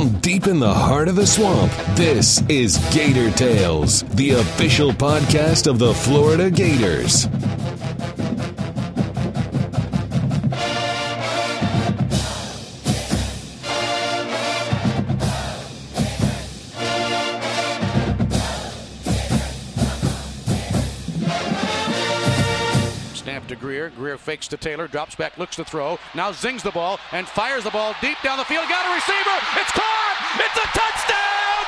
From deep in the heart of the swamp, this is Gator Tales, the official podcast of the Florida Gators. Fakes to Taylor, drops back, looks to throw. Now zings the ball and fires the ball deep down the field. Got a receiver. It's caught. It's a touchdown.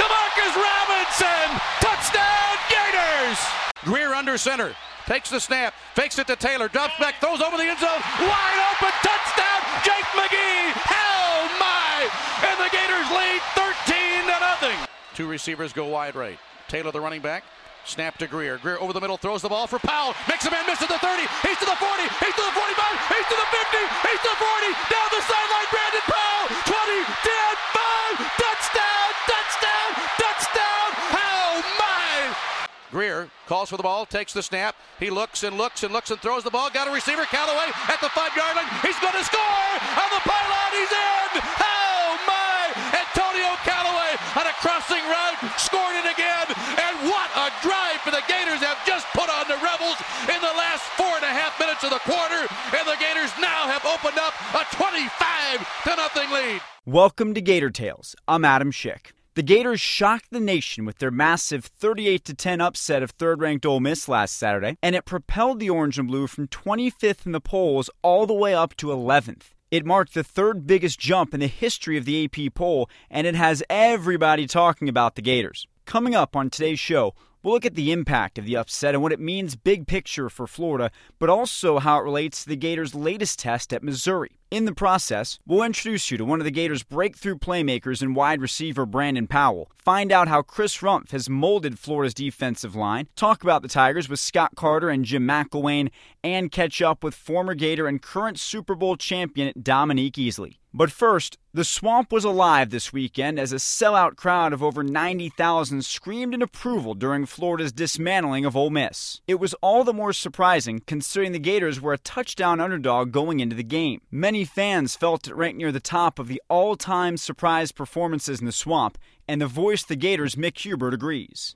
Demarcus Robinson. Touchdown Gators. Grier under center. Takes the snap, fakes it to Taylor, drops back, throws over the end zone, wide open, touchdown, Jake McGee. Hell my! And the Gators lead 13 to nothing. Two receivers go wide right. Taylor, the running back, Snap to Grier. Grier over the middle, throws the ball for Powell. Makes a man miss at the 30. He's to the 40. He's to the 45. He's to the 50. He's to the 40. Down the sideline, Brandon Powell. 20, 10, 5. Touchdown, touchdown, touchdown. How my! Grier calls for the ball, takes the snap. He looks and looks and looks and throws the ball. Got a receiver, Callaway at the five yard line. He's going to score on the pylon. He's in. How my! Antonio Callaway crossing route scored it again. And what a drive for the Gators have just put on the Rebels in the last four and a half minutes of the quarter. And the Gators now have opened up a 25 to nothing lead. Welcome to Gator Tales. I'm Adam Schick. The Gators shocked the nation with their massive 38 10 upset of third-ranked Ole Miss last Saturday, and it propelled the Orange and Blue from 25th in the polls all the way up to 11th. It marked the third biggest jump in the history of the AP poll, and it has everybody talking about the Gators. Coming up on today's show, we'll look at the impact of the upset and what it means big picture for Florida, but also how it relates to the Gators' latest test at Missouri. In the process, we'll introduce you to one of the Gators' breakthrough playmakers and wide receiver Brandon Powell, find out how Chris Rumph has molded Florida's defensive line, talk about the Tigers with Scott Carter and Jim McElwain, and catch up with former Gator and current Super Bowl champion Dominique Easley. But first, the swamp was alive this weekend as a sellout crowd of over 90,000 screamed in approval during Florida's dismantling of Ole Miss. It was all the more surprising considering the Gators were a touchdown underdog going into the game. Many fans felt it ranked near the top of the all time surprise performances in the swamp, and the voice the Gators, Mick Hubert, agrees.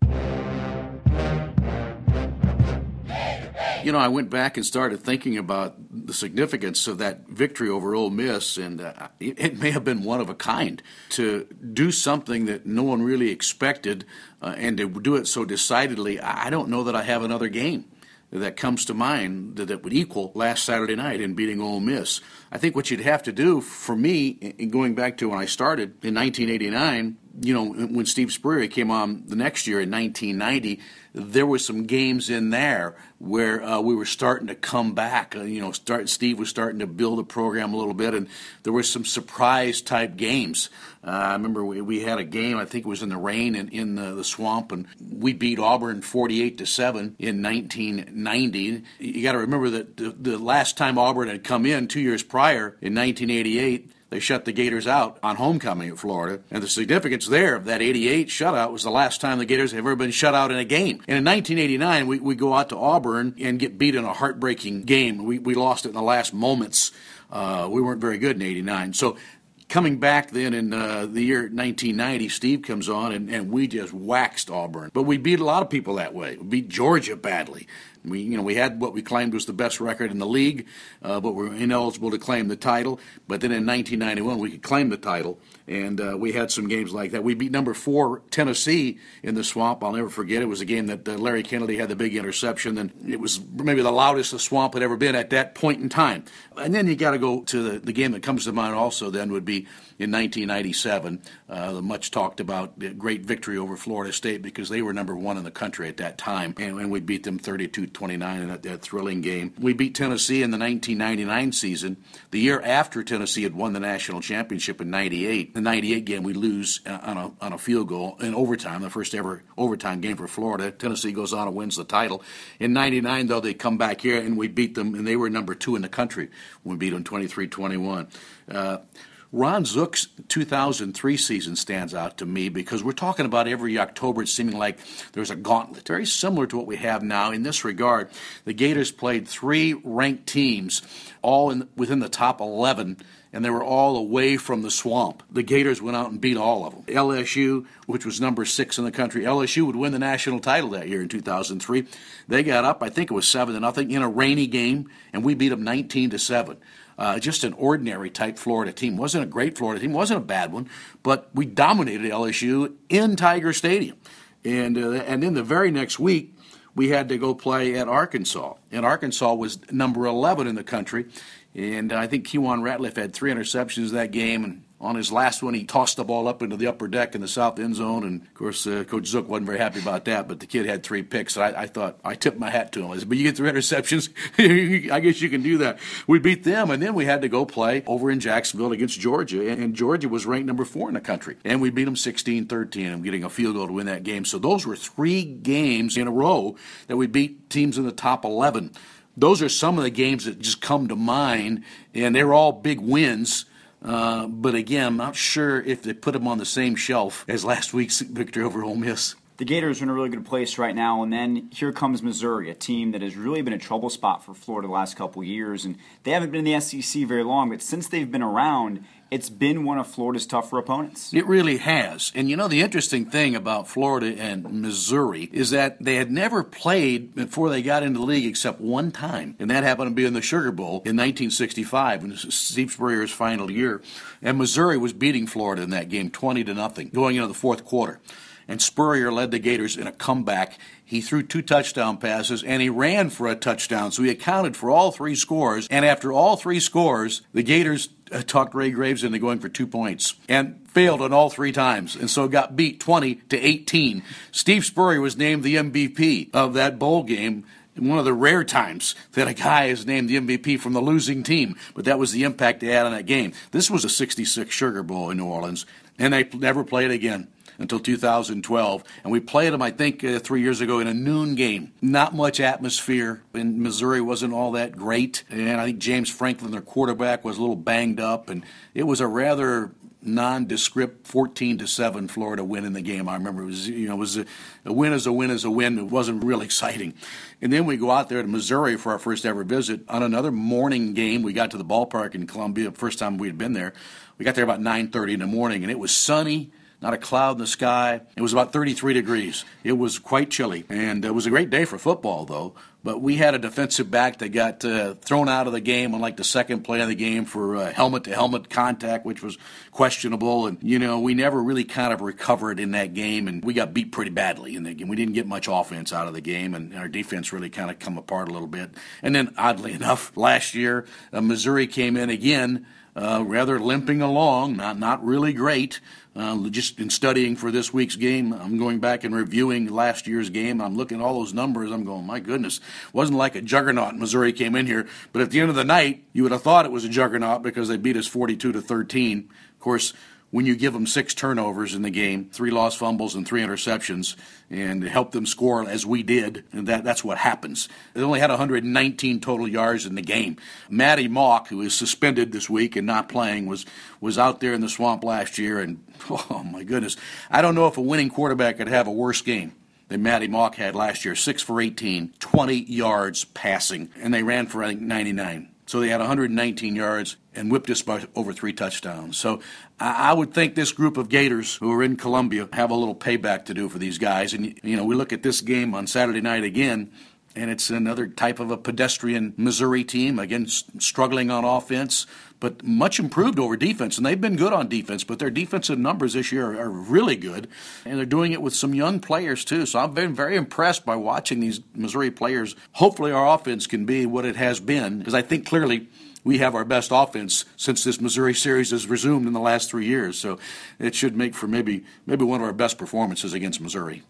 You know, I went back and started thinking about the significance of that victory over Ole Miss, and uh, it, it, may have been one of a kind to do something that no one really expected, uh, and to do it so decidedly. I don't know that I have another game that comes to mind that, that would equal last Saturday night in beating Ole Miss. I think what you'd have to do for me, in going back to when I started in 1989, you know, when Steve Spurrier came on the next year in 1990, there were some games in there where uh, we were starting to come back. Uh, you know, start Steve was starting to build a program a little bit, and there were some surprise type games. Uh, I remember we, we, had a game. I think it was in the rain and in the, the swamp, and we beat Auburn 48 to seven in 1990. You got to remember that the, the last time Auburn had come in two years prior in 1988 they shut the Gators out on homecoming at Florida. And the significance there of that 88 shutout was the last time the Gators have ever been shut out in a game. And in 1989, we, we go out to Auburn and get beat in a heartbreaking game. We, we lost it in the last moments. Uh, we weren't very good in 89. So coming back then in uh, the year 1990, Steve comes on and, and we just waxed Auburn. But we beat a lot of people that way. We beat Georgia badly. We, you know, we had what we claimed was the best record in the league, uh, but we were ineligible to claim the title. But then in 1991, we could claim the title, and uh, we had some games like that. We beat number four Tennessee in the Swamp. I'll never forget. It was a game that uh, Larry Kennedy had the big interception, and it was maybe the loudest the Swamp had ever been at that point in time. And then you got to go to the, the game that comes to mind. Also, then would be in 1997, uh, the much talked about great victory over Florida State because they were number one in the country at that time, and, and we beat them 32 29 in that, that, thrilling game. We beat Tennessee in the 1999 season, the year after Tennessee had won the national championship in 98. The 98 game, we lose on a, on a field goal in overtime, the first ever overtime game for Florida. Tennessee goes on and wins the title. In 99, though, they come back here and we beat them, and they were number two in the country we beat them 23 21. Uh, Ron Zook's 2003 season stands out to me because we're talking about every October it's seeming like there's a gauntlet. Very similar to what we have now in this regard. The Gators played three ranked teams, all in, within the top 11 and they were all away from the swamp. The Gators went out and beat all of them. LSU, which was number six in the country, LSU would win the national title that year in 2003. They got up, I think it was seven to nothing, in a rainy game, and we beat them 19 to seven. Uh, just an ordinary type Florida team. wasn't a great Florida team. wasn't a bad one, but we dominated LSU in Tiger Stadium. And uh, and then the very next week, we had to go play at Arkansas. And Arkansas was number 11 in the country. And I think Keiwan Ratliff had three interceptions that game, and on his last one, he tossed the ball up into the upper deck in the south end zone, and of course, uh, Coach Zook wasn't very happy about that. But the kid had three picks, I, I thought I tipped my hat to him. I said, "But you get three interceptions, I guess you can do that." We beat them, and then we had to go play over in Jacksonville against Georgia, and Georgia was ranked number four in the country, and we beat them 16-13. I'm getting a field goal to win that game. So those were three games in a row that we beat teams in the top 11. Those are some of the games that just come to mind, and they're all big wins uh, but again, I'm not sure if they put them on the same shelf as last week's victory over Ole Miss. The Gators are in a really good place right now, and then here comes Missouri, a team that has really been a trouble spot for Florida the last couple years, and they haven't been in the SEC very long. But since they've been around, it's been one of Florida's tougher opponents. It really has. And you know, the interesting thing about Florida and Missouri is that they had never played before they got into the league except one time. And that happened to be in the Sugar Bowl in 1965, when Steve Spurrier's final year. And Missouri was beating Florida in that game 20 to nothing, going into the fourth quarter and Spurrier led the Gators in a comeback. He threw two touchdown passes and he ran for a touchdown. So he accounted for all three scores. And after all three scores, the Gators Uh, talked Ray Graves into going for two points and failed on all three times. And so got beat 20 to 18. Steve Spurrier was named the MVP of that bowl game one of the rare times that a guy is named the MVP from the losing team, but that was the impact they had on that game. This was a 66 Sugar Bowl in New Orleans, and they never played again until 2012. And we played them, I think, uh, three years ago in a noon game. Not much atmosphere. In Missouri wasn't all that great. And I think James Franklin, their quarterback, was a little banged up. And it was a rather nondescript 14 to 7 Florida win in the game. I remember it was you know it was a, a, win as a win as a win. It wasn't real exciting. And then we go out there to Missouri for our first ever visit on another morning game. We got to the ballpark in Columbia, first time we had been there. We got there about 9:30 in the morning and it was sunny not a cloud in the sky. It was about 33 degrees. It was quite chilly, and it was a great day for football, though. But we had a defensive back that got uh, thrown out of the game on like the second play of the game for helmet to helmet contact, which was questionable. And, you know, we never really kind of recovered in that game, and we got beat pretty badly in that game. We didn't get much offense out of the game, and our defense really kind of come apart a little bit. And then, oddly enough, last year, uh, Missouri came in again. Uh, rather limping along, not not really great. Uh, just in studying for this week's game, I'm going back and reviewing last year's game. I'm looking at all those numbers. I'm going, my goodness, wasn't like a juggernaut. Missouri came in here, but at the end of the night, you would have thought it was a juggernaut because they beat us 42 to 13. Of course, when you give them six turnovers in the game, three lost fumbles and three interceptions, and help them score as we did, and that, that's what happens. They only had 119 total yards in the game. Maty Mauk, who is suspended this week and not playing, was was out there in the swamp last year, and oh my goodness, I don't know if a winning quarterback could have a worse game than Maty Mauk had last year. Six for 18, 20 yards passing, and they ran for I think 99. So they had 119 yards and whipped us by over three touchdowns. So I would think this group of Gators who are in Columbia have a little payback to do for these guys. And, you know, we look at this game on Saturday night again, and it's another type of a pedestrian Missouri team, again, struggling on offense, but much improved over defense. And they've been good on defense, but their defensive numbers this year are, are really good. And they're doing it with some young players, too. So I've been very impressed by watching these Missouri players. Hopefully, our offense can be what it has been, because I think clearly we have our best offense since this Missouri series has resumed in the last three years. So it should make for maybe maybe one of our best performances against Missouri.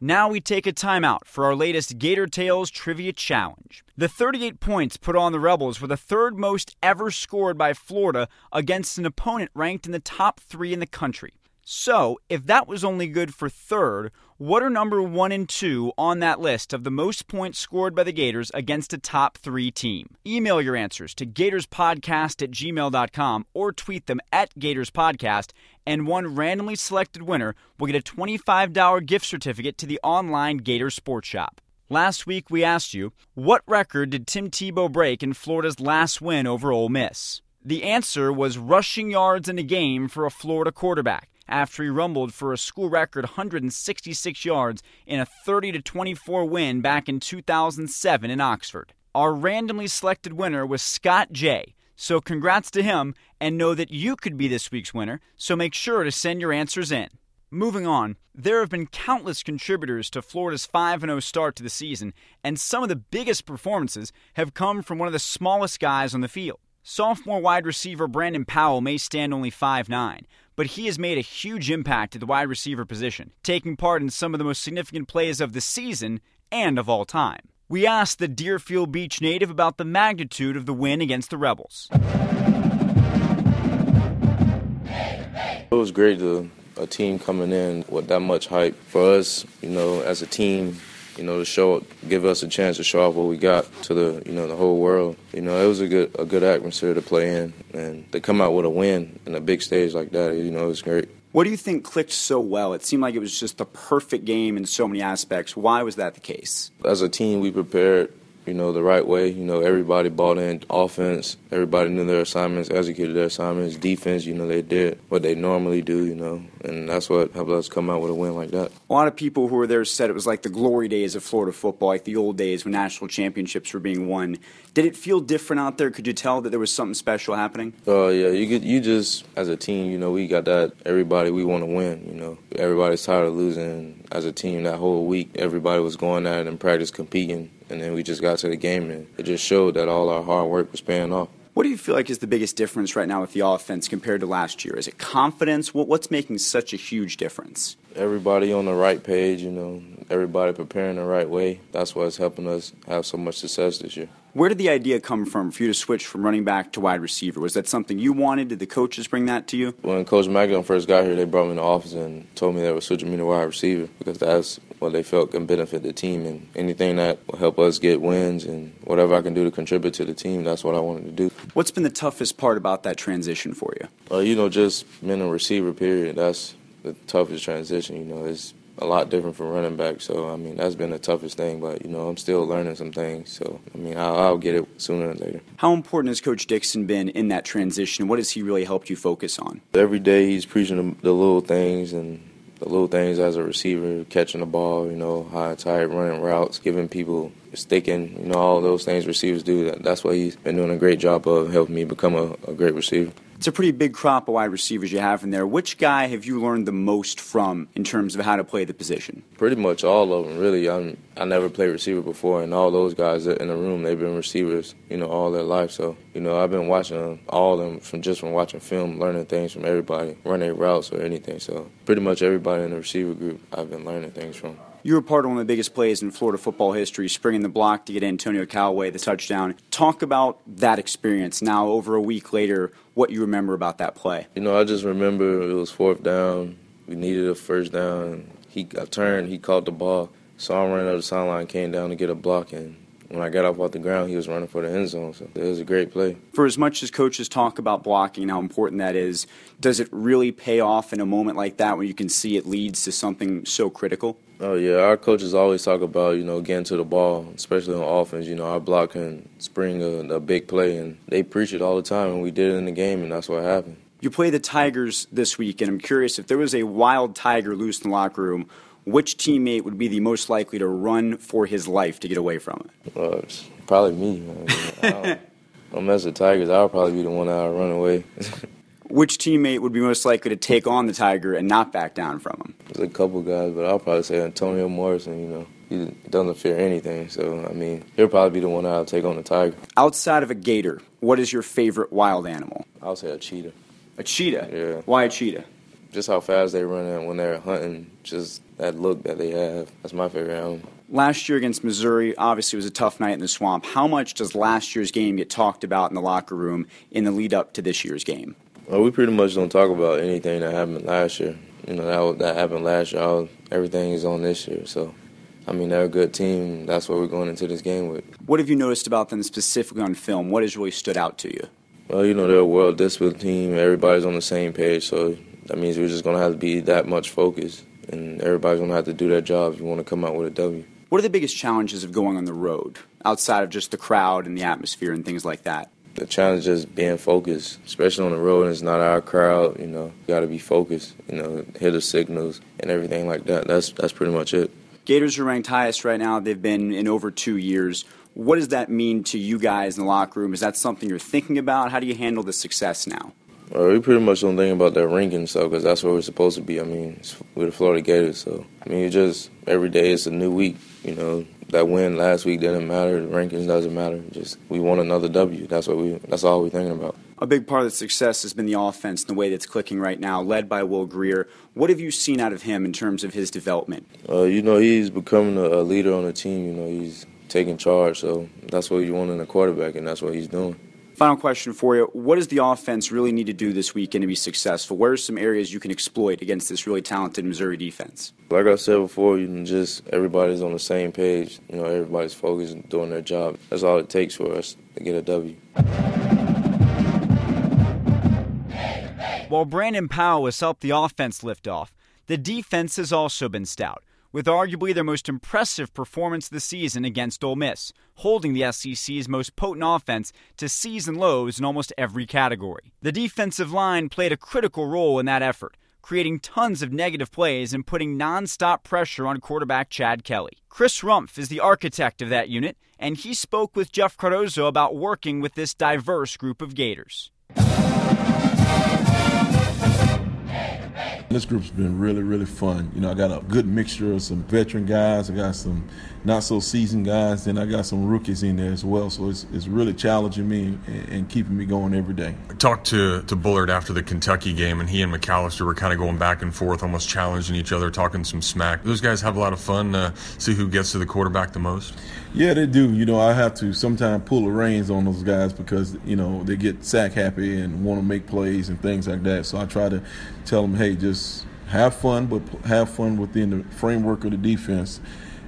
Now we take a timeout for our latest Gator Tales Trivia Challenge. The 38 points put on the Rebels were the third most ever scored by Florida against an opponent ranked in the top three in the country. So, if that was only good for third, What are number one and two on that list of the most points scored by the Gators against a top three team? Email your answers to gatorspodcast at gmail.com or tweet them at gatorspodcast, and one randomly selected winner will get a $25 gift certificate to the online Gator Sports Shop. Last week we asked you, what record did Tim Tebow break in Florida's last win over Ole Miss? The answer was rushing yards in a game for a Florida quarterback after he rumbled for a school record 166 yards in a 30 24 win back in 2007 in Oxford. Our randomly selected winner was Scott J. So congrats to him and know that you could be this week's winner, so make sure to send your answers in. Moving on, there have been countless contributors to Florida's 5 0 start to the season, and some of the biggest performances have come from one of the smallest guys on the field. Sophomore wide receiver Brandon Powell may stand only 5'9, but he has made a huge impact at the wide receiver position, taking part in some of the most significant plays of the season and of all time. We asked the Deerfield Beach native about the magnitude of the win against the Rebels. It was great to a team coming in with that much hype for us, you know, as a team you know, to show, give us a chance to show off what we got to the, you know, the whole world. You know, it was a good, a good atmosphere to play in, and to come out with a win in a big stage like that, you know, it was great. What do you think clicked so well? It seemed like it was just the perfect game in so many aspects. Why was that the case? As a team, we prepared you know, the right way. You know, everybody bought in offense. Everybody knew their assignments, executed their assignments. Defense, you know, they did what they normally do, you know, and that's what helped us come out with a win like that. A lot of people who were there said it was like the glory days of Florida football, like the old days when national championships were being won. Did it feel different out there? Could you tell that there was something special happening? Oh uh, yeah, you get you just as a team, you know, we got that. Everybody, we want to win. You know, everybody's tired of losing. As a team, that whole week, everybody was going at it in practice, competing and then we just got to the game, and it just showed that all our hard work was paying off. What do you feel like is the biggest difference right now with the offense compared to last year? Is it confidence? What's making such a huge difference? Everybody on the right page, you know, everybody preparing the right way. That's what's helping us have so much success this year. Where did the idea come from for you to switch from running back to wide receiver? Was that something you wanted? Did the coaches bring that to you? When Coach McElwain first got here, they brought me in the office and told me they were switching me to wide receiver because that's what they felt can benefit the team. And anything that will help us get wins and whatever I can do to contribute to the team, that's what I wanted to do. What's been the toughest part about that transition for you? Uh, you know, just being a receiver, period. That's the toughest transition. You know, it's a lot different from running back. So I mean, that's been the toughest thing. But you know, I'm still learning some things. So I mean, I'll, I'll get it sooner or later. How important has Coach Dixon been in that transition? What has he really helped you focus on? Every day, he's preaching the, the little things and the little things as a receiver, catching the ball, you know, high tight running routes, giving people sticking, you know, all those things receivers do. That's what he's been doing a great job of helping me become a, a great receiver. It's a pretty big crop of wide receivers you have in there. Which guy have you learned the most from in terms of how to play the position? Pretty much all of them, really. I'm, I never played receiver before, and all those guys in the room, they've been receivers, you know, all their life. So, you know, I've been watching them, all of them from just from watching film, learning things from everybody, running routes or anything. So, pretty much everybody in the receiver group, I've been learning things from. You were part of one of the biggest plays in Florida football history, springing the block to get Antonio Callaway the touchdown. Talk about that experience now, over a week later, what you remember about that play. You know, I just remember it was fourth down. We needed a first down. He got turned, he caught the ball. So I ran up the sideline, came down to get a block, and when I got off off the ground, he was running for the end zone. So it was a great play. For as much as coaches talk about blocking and how important that is, does it really pay off in a moment like that when you can see it leads to something so critical? Oh yeah, our coaches always talk about you know getting to the ball, especially on offense. You know, our block can spring a, a big play, and they preach it all the time, and we did it in the game, and that's what happened. You play the Tigers this week, and I'm curious if there was a wild tiger loose in the locker room which teammate would be the most likely to run for his life to get away from it? Probably me. I, don't, mess with tigers. I'll probably be the one that would run away. which teammate would be most likely to take on the tiger and not back down from him? There's a couple guys, but I'll probably say Antonio Morrison. You know, he doesn't fear anything. So I mean, he'll probably be the one I'll take on the tiger. Outside of a gator, what is your favorite wild animal? I'll say a cheetah. A cheetah. Yeah. Why a cheetah? Just how fast they run when they're hunting. Just that look that they have. That's my favorite album. Last year against Missouri, obviously, was a tough night in the swamp. How much does last year's game get talked about in the locker room in the lead up to this year's game? Well, we pretty much don't talk about anything that happened last year. You know that that happened last year. Was, everything is on this year. So, I mean, they're a good team. That's what we're going into this game with. What have you noticed about them specifically on film? What has really stood out to you? Well, you know they're a well disciplined team. Everybody's on the same page, so that means we're just going to have to be that much focused, and everybody's going to have to do their job if you want to come out with a W. What are the biggest challenges of going on the road outside of just the crowd and the atmosphere and things like that? The challenge is being focused, especially on the road. And it's not our crowd, you know. You got to be focused, you know, hear the signals and everything like that. That's that's pretty much it. Gators are ranked highest right now. They've been in over two years. What does that mean to you guys in the locker room? Is that something you're thinking about? How do you handle the success now? Well, we pretty much don't think about that ranking stuff because that's where we're supposed to be. I mean, we're the Florida Gators, so I mean, it's just every day it's a new week. You know, that win last week didn't matter. The rankings doesn't matter. Just we want another W. That's what we. That's all we're thinking about. A big part of the success has been the offense and the way that's clicking right now, led by Will Grier. What have you seen out of him in terms of his development? Uh, you know, he's becoming a, leader on the team. You know, he's taking charge. So that's what you want in a quarterback, and that's what he's doing. Final question for you. What does the offense really need to do this weekend to be successful? Where are some areas you can exploit against this really talented Missouri defense? Like I said before, you can just everybody's on the same page. You know, everybody's focused and doing their job. That's all it takes for us to get a W. While Brandon Powell has helped the offense lift off, the defense has also been stout with arguably their most impressive performance this season against Ole Miss, holding the SEC's most potent offense to season lows in almost every category. The defensive line played a critical role in that effort, creating tons of negative plays and putting nonstop pressure on quarterback Chad Kelly. Chris Rumph is the architect of that unit, and he spoke with Jeff Cardozo about working with this diverse group of Gators. This group's been really, really fun. You know, I got a good mixture of some veteran guys. I got some not so seasoned guys. Then I got some rookies in there as well. So it's, it's really challenging me and, and keeping me going every day. I talked to, to Bullard after the Kentucky game, and he and McCalister were kind of going back and forth, almost challenging each other, talking some smack. Those guys have a lot of fun. Uh, see who gets to the quarterback the most. Yeah, they do. You know, I have to sometimes pull the reins on those guys because you know they get sack happy and want to make plays and things like that. So I try to tell them, hey, just have fun, but have fun within the framework of the defense,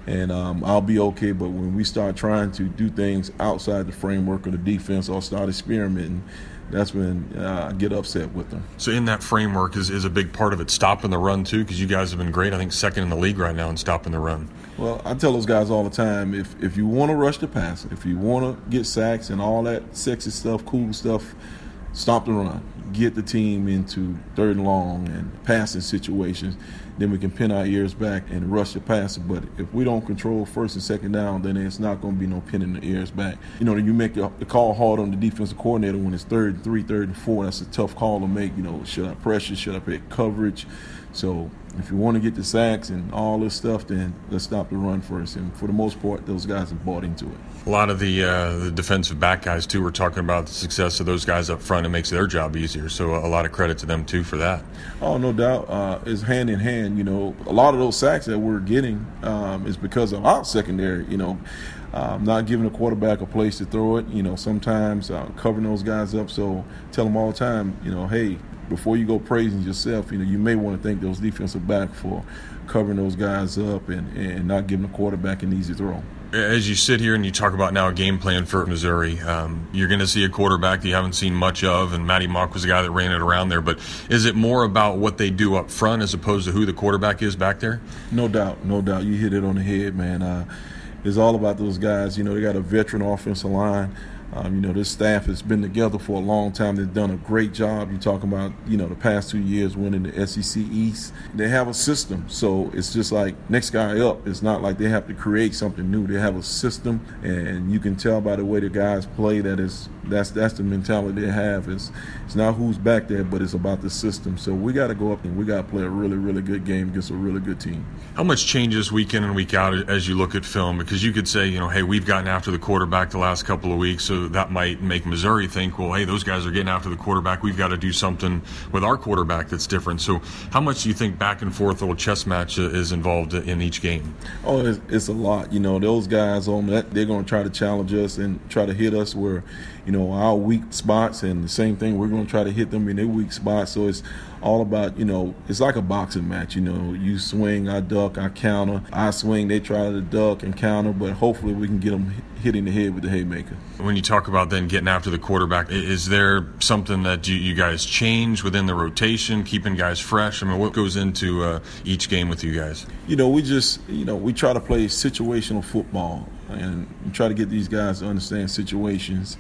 and um, I'll be okay. But when we start trying to do things outside the framework of the defense or start experimenting, that's when uh, I get upset with them. So in that framework is, is a big part of it stopping the run too, because you guys have been great. I think second in the league right now in stopping the run. Well, I tell those guys all the time if if you want to rush the pass, if you want to get sacks and all that sexy stuff, cool stuff, stop the run. Get the team into third and long and passing situations. Then we can pin our ears back and rush the passer. But if we don't control first and second down, then it's not going to be no pinning the ears back. You know, you make the, call hard on the defensive coordinator when it's third and three, third and four. That's a tough call to make. You know, should I pressure? Should I pick coverage? So if you want to get the sacks and all this stuff, then let's stop the run first. And for the most part, those guys have bought into it. A lot of the uh, the defensive back guys too were talking about the success of those guys up front. It makes their job easier. So a lot of credit to them too for that. Oh, no doubt. Uh, it's hand in hand. You know, a lot of those sacks that we're getting um, is because of our secondary. You know. Um, not giving a quarterback a place to throw it. You know, sometimes uh, covering those guys up. So tell them all the time, you know, hey, before you go praising yourself, you know, you may want to thank those defensive back for covering those guys up and, and not giving the quarterback an easy throw. As you sit here and you talk about now a game plan for Missouri, um, you're going to see a quarterback that you haven't seen much of, and Maty Mauk was the guy that ran it around there. But is it more about what they do up front as opposed to who the quarterback is back there? No doubt, no doubt. You hit it on the head, man. Uh, it's all about those guys. You know, they got a veteran offensive line. Um, you know, this staff has been together for a long time. They've done a great job. You're talking about, you know, the past two years winning the SEC East. They have a system. So it's just like next guy up. It's not like they have to create something new. They have a system, and you can tell by the way the guys play that is that's that's the mentality they have. It's it's not who's back there, but it's about the system. So we got to go up and we got to play a really really good game against a really good team. How much changes week in and week out as you look at film? Because you could say, you know, hey, we've gotten after the quarterback the last couple of weeks, so that might make Missouri think, well, hey, those guys are getting after the quarterback. We've got to do something with our quarterback that's different. So how much do you think back and forth little chess match is involved in each game? Oh, it's, it's a lot. You know, those guys on that they're going to try to challenge us and try to hit us where you know, our weak spots, and the same thing, we're going to try to hit them in their weak spots. So it's all about, you know, it's like a boxing match. You know, you swing, I duck, I counter. I swing, they try to duck and counter, but hopefully we can get them hitting the head with the haymaker. When you talk about then getting after the quarterback, is there something that you, you guys change within the rotation, keeping guys fresh? I mean, what goes into uh, each game with you guys? You know, we just, you know, we try to play situational football and try to get these guys to understand situations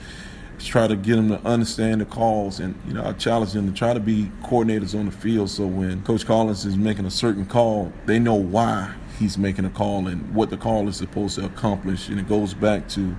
try to get them to understand the calls and you know I challenge them to try to be coordinators on the field so when Coach Collins is making a certain call, they know why he's making a call and what the call is supposed to accomplish and it goes back to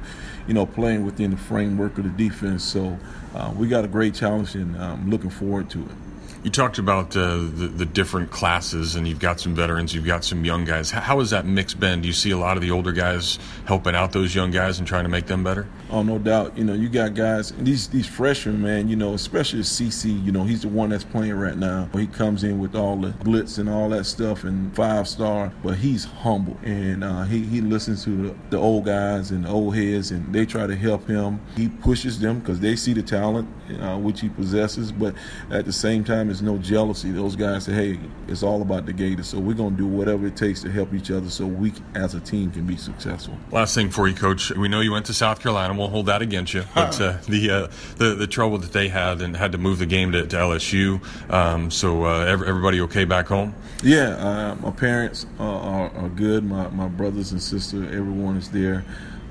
you know playing within the framework of the defense so uh, we got a great challenge and I'm looking forward to it. You talked about uh, the, the, different classes, and you've got some veterans, you've got some young guys. How has that mix been? Do you see a lot of the older guys helping out those young guys and trying to make them better? Oh, no doubt. You know, you got guys, these these freshmen, man. You know, especially CeCe. You know, he's the one that's playing right now. He comes in with all the blitz and all that stuff, and five star, but he's humble and uh, he he listens to the, the old guys and the old heads, and they try to help him. He pushes them because they see the talent uh, which he possesses, but at the same time, it's no jealousy. Those guys say, "Hey, it's all about the Gators, so we're gonna do whatever it takes to help each other, so we as a team can be successful." Last thing for you, Coach. We know you went to South Carolina. We'll hold that against you, but uh, the, uh, the the trouble that they had and had to move the game to, to LSU. Um, so uh, everybody okay back home? Yeah, uh, my parents are, are, good. My my brothers and sister, everyone is there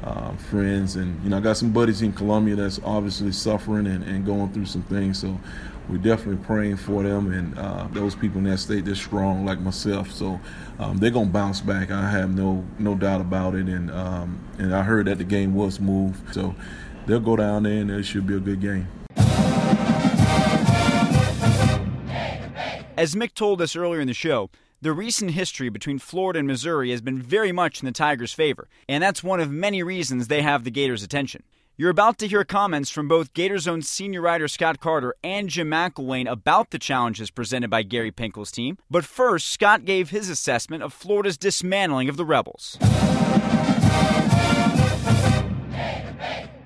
uh, friends, and you know I got some buddies in Columbia that's obviously suffering and, and going through some things. So we're definitely praying for them and uh, those people in that state. They're strong like myself, so um, they're gonna bounce back. I have no no doubt about it. And um, and I heard that the game was moved, so they'll go down there and it should be a good game. As Mick told us earlier in the show, the recent history between Florida and Missouri has been very much in the Tigers' favor, and that's one of many reasons they have the Gators' attention. You're about to hear comments from both Gators' own senior writer Scott Carter and Jim McElwain about the challenges presented by Gary Pinkel's team. But first, Scott gave his assessment of Florida's dismantling of the Rebels.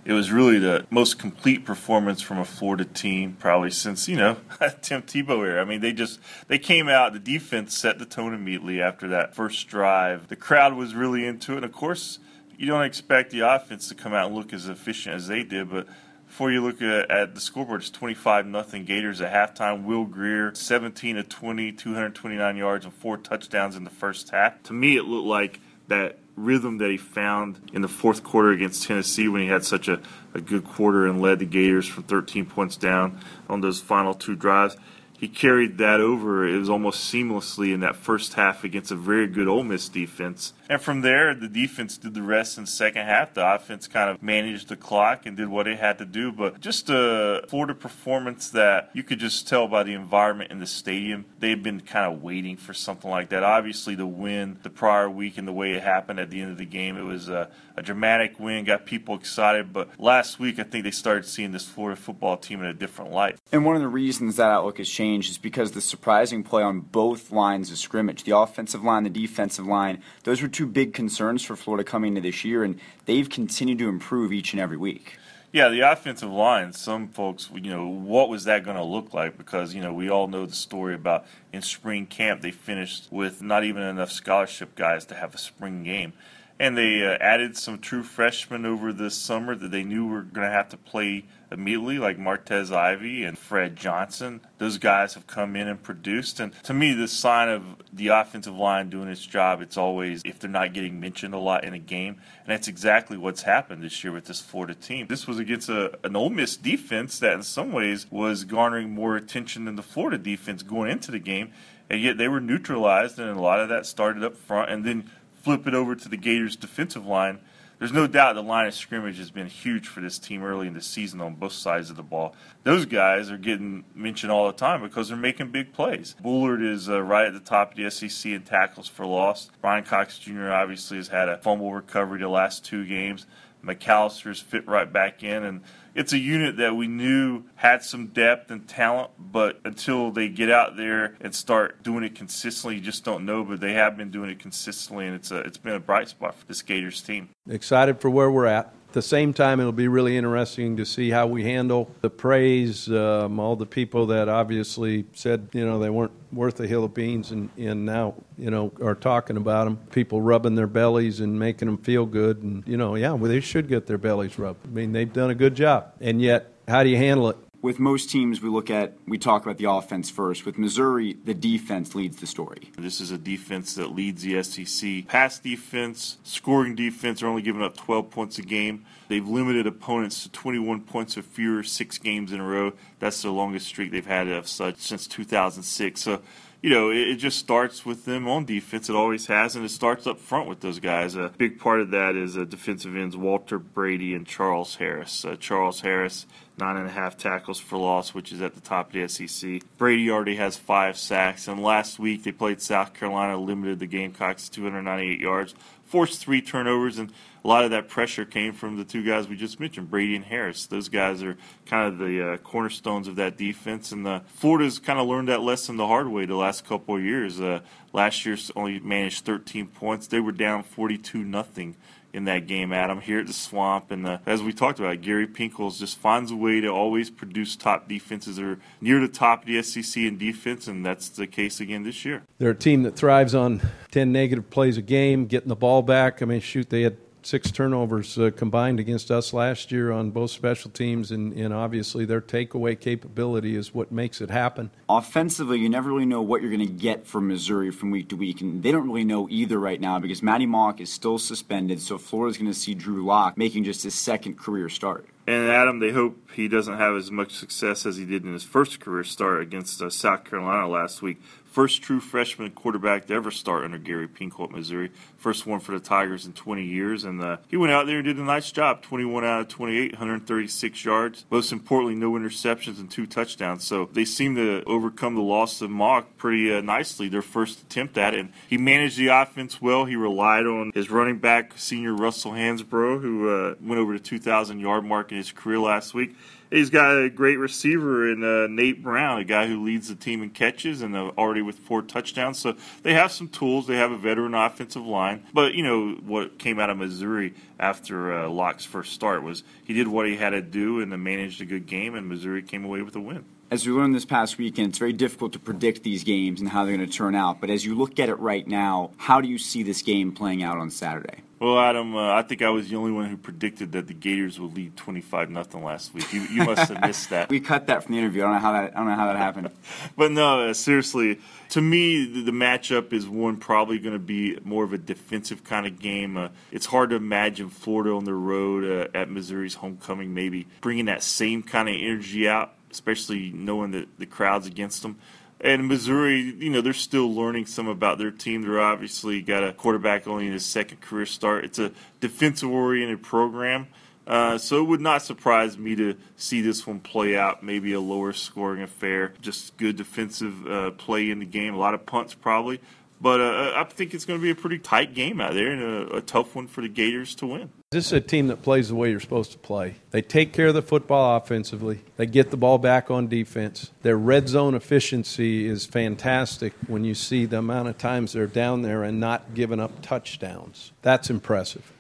it was really the most complete performance from a Florida team probably since you know Tim Tebow era. I mean, they just they came out. The defense set the tone immediately after that first drive. The crowd was really into it. And of course, you don't expect the offense to come out and look as efficient as they did, but. Before you look at, at the scoreboard, it's 25 nothing Gators at halftime. Will Grier, 17 to 20, 229 yards and four touchdowns in the first half. To me, it looked like that rhythm that he found in the fourth quarter against Tennessee when he had such a, a good quarter and led the Gators from 13 points down on those final two drives he carried that over. It was almost seamlessly in that first half against a very good Ole Miss defense. And from there, the defense did the rest in the second half. The offense kind of managed the clock and did what it had to do. But just a Florida performance that you could just tell by the environment in the stadium. They've been kind of waiting for something like that. Obviously, the win the prior week and the way it happened at the end of the game, it was a, a dramatic win, got people excited. But last week, I think they started seeing this Florida football team in a different light. And one of the reasons that outlook has changed change is because the surprising play on both lines of scrimmage, the offensive line, the defensive line, those were two big concerns for Florida coming into this year, and they've continued to improve each and every week. Yeah, the offensive line. Some folks, you know, what was that going to look like? Because you know, we all know the story about in spring camp they finished with not even enough scholarship guys to have a spring game, and they uh, added some true freshmen over this summer that they knew were going to have to play immediately, like Martez Ivey and Fred Johnson. Those guys have come in and produced. And to me, the sign of the offensive line doing its job, it's always if they're not getting mentioned a lot in a game. And that's exactly what's happened this year with this Florida team. This was against a, an Ole Miss defense that, in some ways, was garnering more attention than the Florida defense going into the game. And yet they were neutralized, and a lot of that started up front. And then flip it over to the Gators' defensive line there's no doubt the line of scrimmage has been huge for this team early in the season on both sides of the ball. Those guys are getting mentioned all the time because they're making big plays. Bullard is uh, right at the top of the SEC in tackles for loss. Brian Cox Jr. obviously has had a fumble recovery the last two games. McCalister's fit right back in, and it's a unit that we knew had some depth and talent, but until they get out there and start doing it consistently, you just don't know. But they have been doing it consistently, and it's a, it's been a bright spot for this Gators team. Excited for where we're at. The same time, it'll be really interesting to see how we handle the praise, um, all the people that obviously said, you know, they weren't worth a hill of beans and, and now, you know, are talking about them. People rubbing their bellies and making them feel good. And, you know, yeah, well, they should get their bellies rubbed. I mean, they've done a good job. And yet, how do you handle it? With most teams we look at we talk about the offense first with missouri the defense leads the story this is a defense that leads the sec pass defense scoring defense are only giving up 12 points a game they've limited opponents to 21 points or fewer six games in a row that's the longest streak they've had of such since 2006 so you know, it, just starts with them on defense. It always has, and it starts up front with those guys. A big part of that is uh, defensive ends Walter Brady and Charles Harris. Uh, Charles Harris, nine and a half tackles for loss, which is at the top of the SEC. Brady already has five sacks, and last week they played South Carolina, limited the Gamecocks to 298 yards, forced three turnovers, and a lot of that pressure came from the two guys we just mentioned, Brady and Harris. Those guys are kind of the uh, cornerstones of that defense, and uh, Florida's kind of learned that lesson the hard way the last couple of years. Uh, last year only managed 13 points; they were down 42 nothing in that game, Adam, here at the Swamp. And uh, as we talked about, Gary Pinkel's just finds a way to always produce top defenses or near the top of the SEC in defense, and that's the case again this year. They're a team that thrives on 10 negative plays a game, getting the ball back. I mean, shoot, they had six turnovers uh, combined against us last year on both special teams, and, and, obviously their takeaway capability is what makes it happen. Offensively, you never really know what you're going to get from Missouri from week to week, and they don't really know either right now because Maty Mauk is still suspended, so Florida's going to see Drew Lock making just his second career start. And Adam, they hope he doesn't have as much success as he did in his first career start against uh, South Carolina last week. First true freshman quarterback to ever start under Gary Pinkel at Missouri. First one for the Tigers in 20 years. And uh, he went out there and did a nice job 21 out of 28, 136 yards. Most importantly, no interceptions and two touchdowns. So they seem to overcome the loss of Mauk pretty uh, nicely, their first attempt at it. And he managed the offense well. He relied on his running back, senior Russell Hansbrough, who uh, went over the 2,000 yard mark in his career last week. He's got a great receiver in uh, Nate Brown, a guy who leads the team in catches and uh, already with four touchdowns. So they have some tools. They have a veteran offensive line. But, you know, what came out of Missouri after uh, Lock's first start was he did what he had to do and managed a good game, and Missouri came away with a win as we learned this past weekend, it's very difficult to predict these games and how they're going to turn out. But as you look at it right now, how do you see this game playing out on Saturday? Well, Adam, uh, I think I was the only one who predicted that the Gators would lead twenty-five nothing last week. You, you must have missed that. we cut that from the interview. I don't know how that. I don't know how that happened. but no, uh, seriously, to me, the, the, matchup is one probably going to be more of a defensive kind of game. Uh, it's hard to imagine Florida on the road uh, at Missouri's homecoming, maybe bringing that same kind of energy out, especially knowing that the crowd's against them. And Missouri, you know, they're still learning some about their team. They're obviously got a quarterback only in his second career start. It's a defensive oriented program. Uh, so it would not surprise me to see this one play out, maybe a lower scoring affair. Just good defensive uh, play in the game, a lot of punts probably. But uh, I think it's going to be a pretty tight game out there and a, a tough one for the Gators to win. This is a team that plays the way you're supposed to play. They take care of the football offensively. They get the ball back on defense. Their red zone efficiency is fantastic when you see the amount of times they're down there and not giving up touchdowns. That's impressive.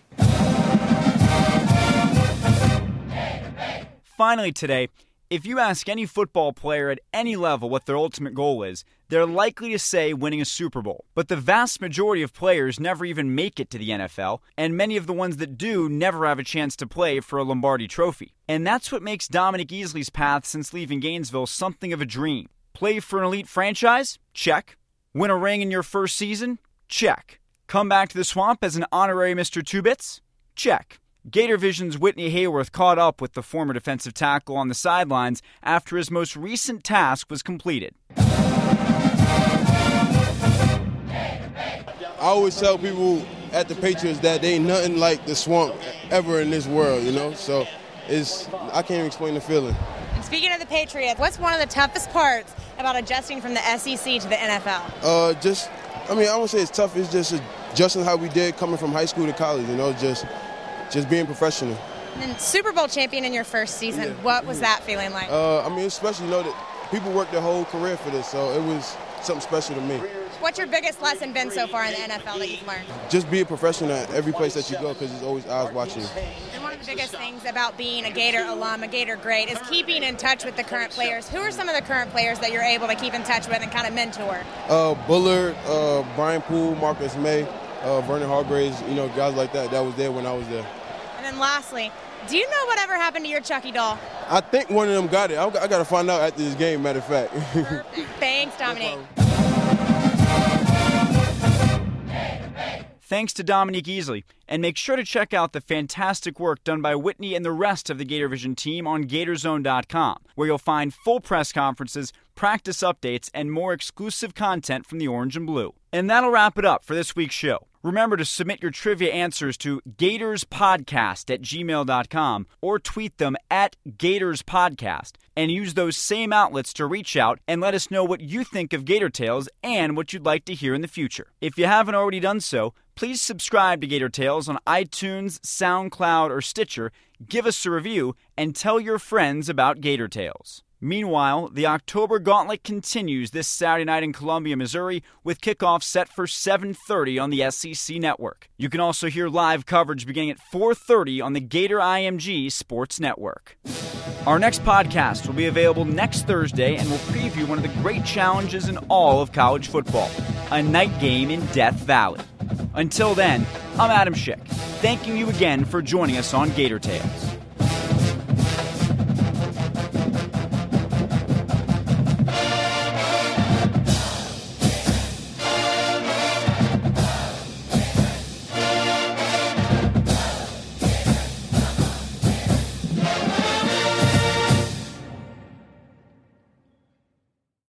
Finally, today, if you ask any football player at any level what their ultimate goal is, they're likely to say winning a Super Bowl. But the vast majority of players never even make it to the NFL, and many of the ones that do never have a chance to play for a Lombardi trophy. And that's what makes Dominique Easley's path since leaving Gainesville something of a dream. Play for an elite franchise? Check. Win a ring in your first season? Check. Come back to the swamp as an honorary Mr. Two Bits? Check. Gator Vision's Whitney Hayworth caught up with the former defensive tackle on the sidelines after his most recent task was completed. I always tell people at the Patriots that they ain't nothing like the swamp ever in this world, you know? So it's I can't even explain the feeling. And speaking of the Patriots, what's one of the toughest parts about adjusting from the SEC to the NFL? Uh, just, I mean, I won't say it's tough. It's just adjusting how we did coming from high school to college. You know, just just being professional. And Super Bowl champion in your first season. Yeah. What was that feeling like? Uh, I mean, especially you know that people worked their whole career for this, so it was something special to me. What's your biggest lesson been so far in the NFL that you've learned? Just be a professional at every place that you go because there's always eyes watching you. And one of the biggest things about being a Gator alum, a Gator great, is keeping in touch with the current players. Who are some of the current players that you're able to keep in touch with and kind of mentor? Uh, Bullard, uh, Brian Poole, Marcus Maye, uh, Vernon Hargreaves, you know, guys like that. That was there when I was there. And then lastly, do you know whatever happened to your Chucky doll? I think one of them got it. I, I got to find out after this game, matter of fact. Thanks, Dominique. Thanks to Dominique Easley, and make sure to check out the fantastic work done by Whitney and the rest of the Gator Vision team on GatorZone.com, where you'll find full press conferences, practice updates, and more exclusive content from the Orange and Blue. And that'll wrap it up for this week's show. Remember to submit your trivia answers to gatorspodcast at gmail.com or tweet them at gatorspodcast and use those same outlets to reach out and let us know what you think of Gator Tales and what you'd like to hear in the future. If you haven't already done so, please subscribe to Gator Tales on iTunes, SoundCloud, or Stitcher, give us a review, and tell your friends about Gator Tales. Meanwhile, the October Gauntlet continues this Saturday night in Columbia, Missouri, with kickoff set for 7:30 on the SEC network. You can also hear live coverage beginning at 4:30 on the Gator IMG Sports Network. Our next podcast will be available next Thursday and will preview one of the great challenges in all of college football, a night game in Death Valley. Until then, I'm Adam Schick, thanking you again for joining us on Gator Tales.